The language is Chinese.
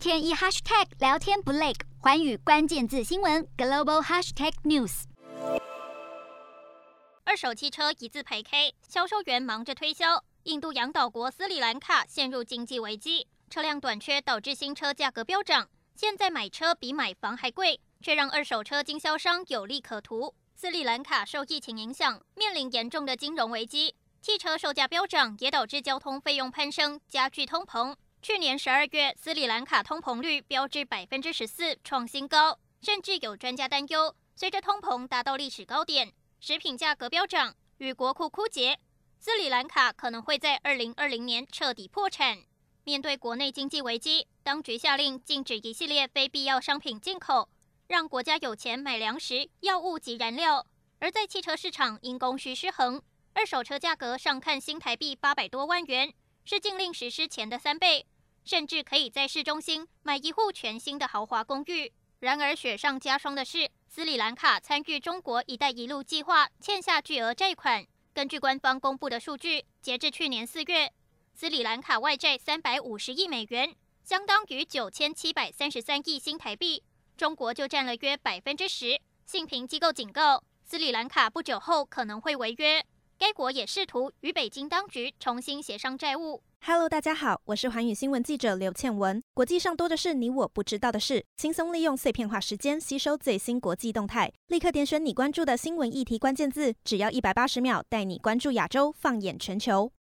天一 hashtag 聊天不累，寰宇关键字新闻 global hashtag news。二手汽车一字排开，销售员忙着推销。印度洋岛国斯里兰卡陷入经济危机，车辆短缺导致新车价格飙涨。现在买车比买房还贵，却让二手车经销商有利可图。斯里兰卡受疫情影响，面临严重的金融危机，汽车售价飙涨也导致交通费用攀升，加剧通膨。去年十二月，斯里兰卡通膨率飙至百分之十四，创新高。甚至有专家担忧，随着通膨达到历史高点，食品价格飙涨与国库枯竭，斯里兰卡可能会在二零二零年彻底破产。面对国内经济危机，当局下令禁止一系列非必要商品进口。让国家有钱买粮食、药物及燃料，而在汽车市场因供需失衡，二手车价格上看新台币八百多万元，是禁令实施前的三倍，甚至可以在市中心买一户全新的豪华公寓。然而雪上加霜的是，斯里兰卡参与中国“一带一路”计划，欠下巨额债款。根据官方公布的数据，截至去年四月，斯里兰卡外债三百五十亿美元，相当于九千七百三十三亿新台币。中国就占了约百分之十，信评机构警告，斯里兰卡不久后可能会违约。该国也试图与北京当局重新协商债务。Hello，大家好，我是寰宇新闻记者刘倩文。国际上多的是你我不知道的事，轻松利用碎片化时间吸收最新国际动态，立刻点选你关注的新闻议题关键字，只要一百八十秒，带你关注亚洲，放眼全球。